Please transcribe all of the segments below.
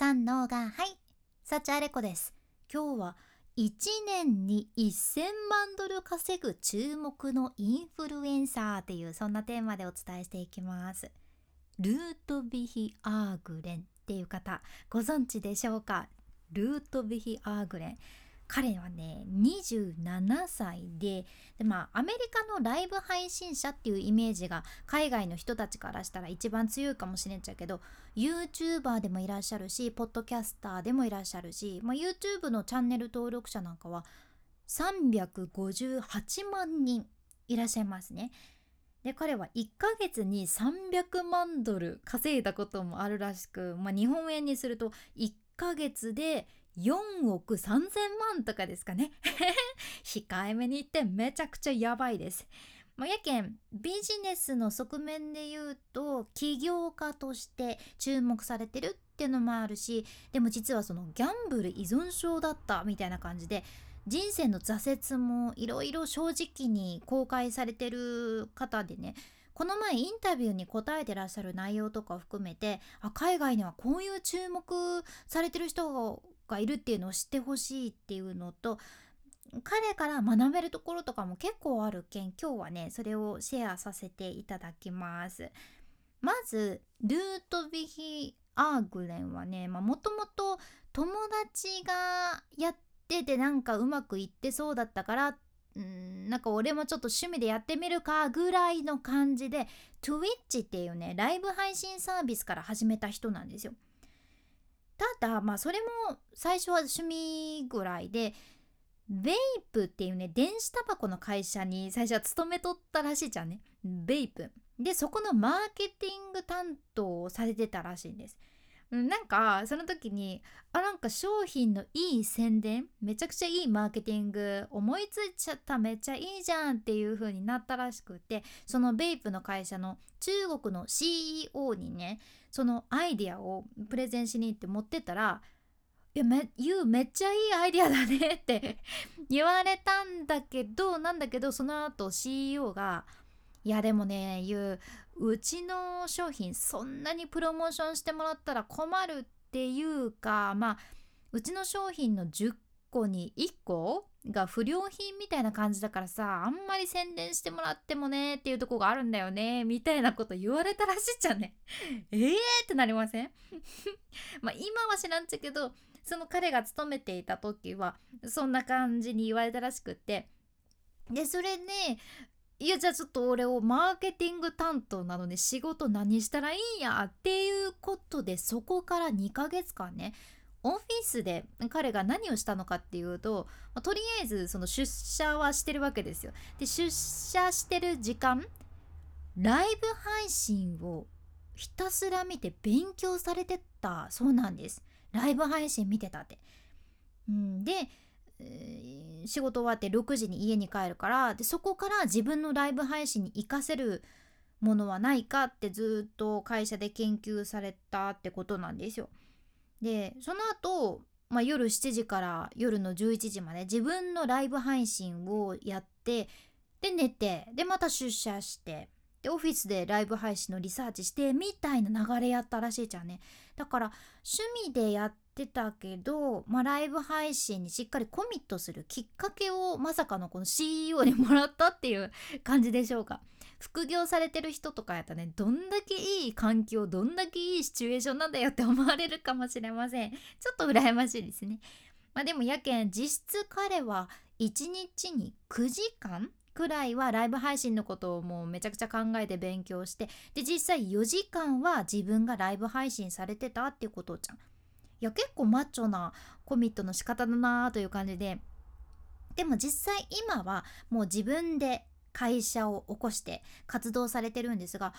三能がはい幸あれ子です。今日は1年に1000万ドル稼ぐ注目のインフルエンサーっていうそんなテーマでお伝えしていきます。ルートビヒ・アーグレンっていう方ご存知でしょうか？ルートビヒ・アーグレン。彼はね27歳でで、まあ、アメリカのライブ配信者っていうイメージが海外の人たちからしたら一番強いかもしれんちゃうけど YouTuber でもいらっしゃるしポッドキャスターでもいらっしゃるし、まあ、YouTube のチャンネル登録者なんかは358万人いらっしゃいますね。で彼は1ヶ月に300万ドル稼いだこともあるらしく、まあ、日本円にすると1ヶ月で4億3000万とかですかね 控えめに言ってめちゃくちゃやばいです。まあ、やけんビジネスの側面で言うと起業家として注目されてるっていうのもあるしでも実はそのギャンブル依存症だったみたいな感じで人生の挫折もいろいろ正直に公開されてる方でねこの前インタビューに答えてらっしゃる内容とかを含めてあ海外にはこういう注目されてる人がいるっていうのを知ってほしいっていうのと彼から学べるところとかも結構あるけん今日はねそれをシェアさせていただきます。まずルートビヒ・アーグレンはねもともと友達がやっててなんかうまくいってそうだったからんなんか俺もちょっと趣味でやってみるかぐらいの感じで Twitch っていうねライブ配信サービスから始めた人なんですよ。ただまあそれも最初は趣味ぐらいでベイプっていうね電子タバコの会社に最初は勤めとったらしいじゃんね。ベイプ。でそこのマーケティング担当をされてたらしいんです。なんかその時にあなんか商品のいい宣伝めちゃくちゃいいマーケティング思いついちゃっためっちゃいいじゃんっていう風になったらしくてそのベイプの会社の中国の CEO にねそのアイディアをプレゼンしに行って持ってったら「いやめ You めっちゃいいアイディアだね」って 言われたんだけどなんだけどその後 CEO が「いやでもね You うちの商品そんなにプロモーションしてもらったら困るっていうかまあうちの商品の10個に1個が不良品みたいな感じだからさあんまり宣伝してもらってもねっていうとこがあるんだよねみたいなこと言われたらしいじゃんね。えーってなりません？まあ今は知らんちゃけどその彼が勤めていた時はそんな感じに言われたらしくって。でそれねいやじゃあちょっと俺をマーケティング担当なので仕事何したらいいんやっていうことでそこから2ヶ月間ねオフィスで彼が何をしたのかっていうと、とりあえずその出社はしてるわけですよ。で出社してる時間ライブ配信をひたすら見て勉強されてたそうなんです。ライブ配信見てたって。うん、で、仕事終わって6時に家に帰るからでそこから自分のライブ配信に活かせるものはないかってずっと会社で研究されたってことなんですよ。でその後、まあ、夜7時から夜の11時まで自分のライブ配信をやってで寝てでまた出社してでオフィスでライブ配信のリサーチしてみたいな流れやったらしいじゃんねだから趣味でやってってたけど、まあ、ライブ配信にしっかりコミットするきっかけをまさかのこの CEO にもらったっていう 感じでしょうか。副業されてる人とかやったらねどんだけいい環境どんだけいいシチュエーションなんだよって思われるかもしれません。ちょっと羨ましいですね。まあでもやけん実質彼は1日に9時間くらいはライブ配信のことをもうめちゃくちゃ考えて勉強してで実際4時間は自分がライブ配信されてたっていうことじゃん。いや結構マッチョなコミットの仕方だなという感じで。でも実際今はもう自分で会社を起こして活動されてるんですが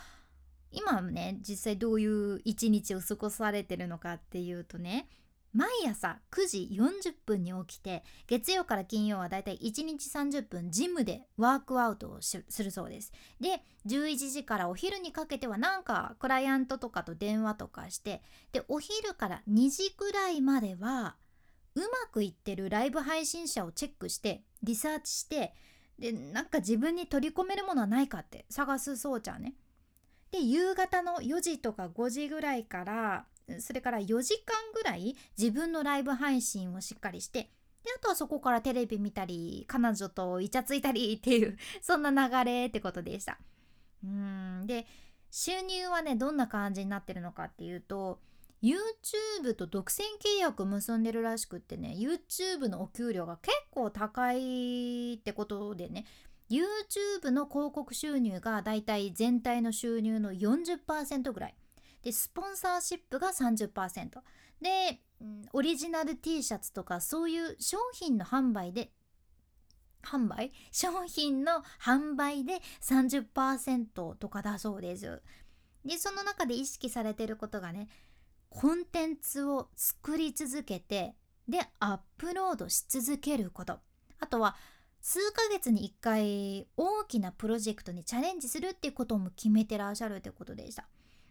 今ね実際どういう一日を過ごされてるのかっていうとね毎朝9時40分に起きて月曜から金曜はだいたい1日30分ジムでワークアウトをするそうですで11時からお昼にかけてはなんかクライアントとかと電話とかしてでお昼から2時くらいまではうまくいってるライブ配信者をチェックしてリサーチしてでなんか自分に取り込めるものはないかって探すそうちゃんね。で夕方の4時とか5時ぐらいからそれから4時間ぐらい自分のライブ配信をしっかりしてであとはそこからテレビ見たり彼女とイチャついたりっていう そんな流れってことでした。うん。で収入はねどんな感じになってるのかっていうと YouTube と独占契約結んでるらしくってね YouTube のお給料が結構高いってことでね YouTube の広告収入がだいたい全体の収入の40%ぐらい。でスポンサーシップが30%で、オリジナル T シャツとかそういう商品の販売で販売？商品の販売で30%とかだそうです。でその中で意識されてることがねコンテンツを作り続けてでアップロードし続けることあとは数ヶ月に1回大きなプロジェクトにチャレンジするっていうことも決めてらっしゃるってことでした。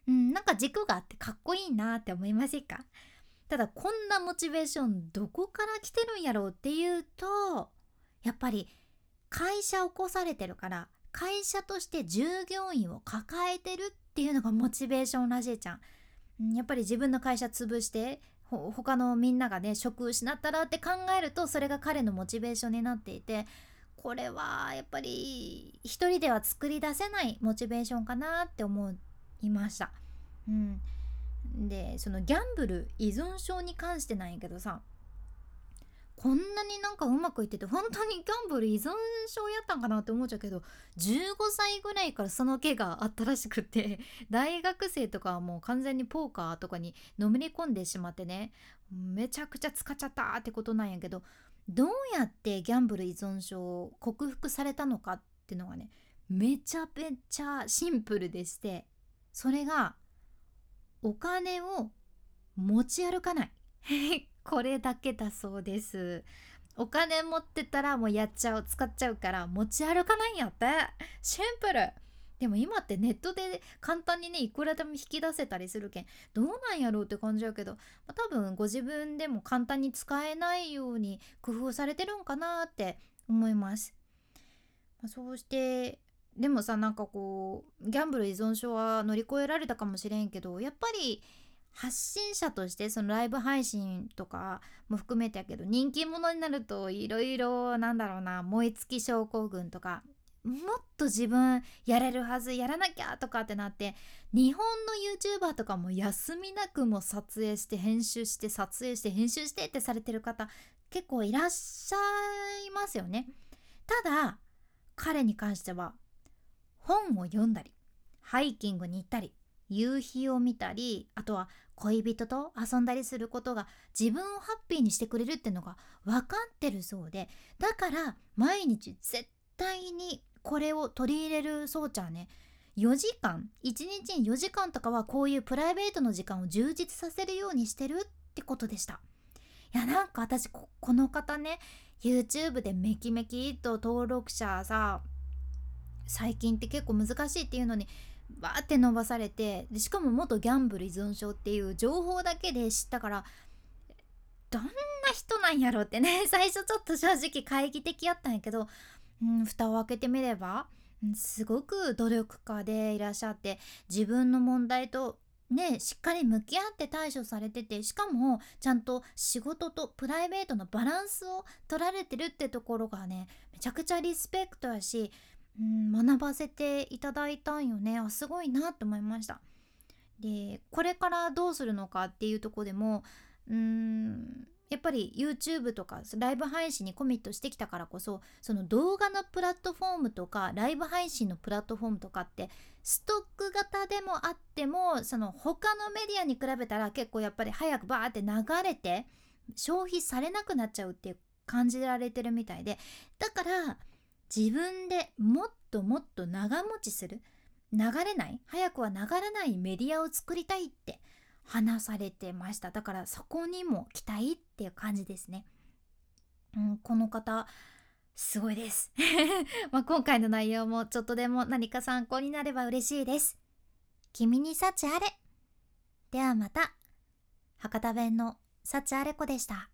うん、なんか軸があってかっこいいなって思いませんか？ただこんなモチベーションどこから来てるんやろうっていうとやっぱり会社を起こされてるから会社として従業員を抱えてるっていうのがモチベーションらしいじゃん。やっぱり自分の会社潰して他のみんながね職失ったらって考えるとそれが彼のモチベーションになっていてこれはやっぱり一人では作り出せないモチベーションかなって思いました。うん、でそのギャンブル依存症に関してなんやけどさこんなになんかうまくいってて本当にギャンブル依存症やったんかなって思っちゃうけど15歳ぐらいからその毛があったらしくて 大学生とかはもう完全にポーカーとかにのめり込んでしまってねめちゃくちゃ使っちゃったってことなんやけどどうやってギャンブル依存症を克服されたのかっていうのがねめちゃめちゃシンプルでしてそれがお金を持ち歩かない。これだけだそうです。お金持ってたらもうやっちゃう使っちゃうから持ち歩かないんやって。シンプル。でも今ってネットで簡単にねいくらでも引き出せたりするけんどうなんやろうって感じやけど、まあ、多分ご自分でも簡単に使えないように工夫されてるんかなって思います、まあ、そうしてでもさなんかこうギャンブル依存症は乗り越えられたかもしれんけどやっぱり発信者としてそのライブ配信とかも含めてやけど人気者になるといろいろなんだろうな燃え尽き症候群とかもっと自分やれるはずやらなきゃとかってなって日本の YouTuber とかも休みなくも撮影して編集して撮影して編集してってされてる方結構いらっしゃいますよね。ただ彼に関しては本を読んだりハイキングに行ったり夕日を見たりあとは恋人と遊んだりすることが自分をハッピーにしてくれるってのが分かってるそうでだから毎日絶対にこれを取り入れるそうちゃんね4時間1日に4時間とかはこういうプライベートの時間を充実させるようにしてるってことでした。いやなんか私この方ね YouTube でメキメキと登録者さ最近って結構難しいっていうのにバーって伸ばされてでしかも元ギャンブル依存症っていう情報だけで知ったからどんな人なんやろってね 最初ちょっと正直懐疑的やったんやけど、うん、蓋を開けてみれば、うん、すごく努力家でいらっしゃって自分の問題とねしっかり向き合って対処されててしかもちゃんと仕事とプライベートのバランスを取られてるってところがねめちゃくちゃリスペクトやしうん、学ばせていただいたんよね。あすごいなと思いました。でこれからどうするのかっていうとこでもうんやっぱり YouTube とかライブ配信にコミットしてきたからこそその動画のプラットフォームとかライブ配信のプラットフォームとかってストック型でもあってもその他のメディアに比べたら結構やっぱり早くバーって流れて消費されなくなっちゃうっていう感じられてるみたいで。だから自分でもっともっと長持ちする流れない早くは流れないメディアを作りたいって話されてました。だからそこにも期待っていう感じですね、うん、この方すごいです。ま今回の内容もちょっとでも何か参考になれば嬉しいです。君に幸あれ。ではまた。博多弁の幸あれ子でした。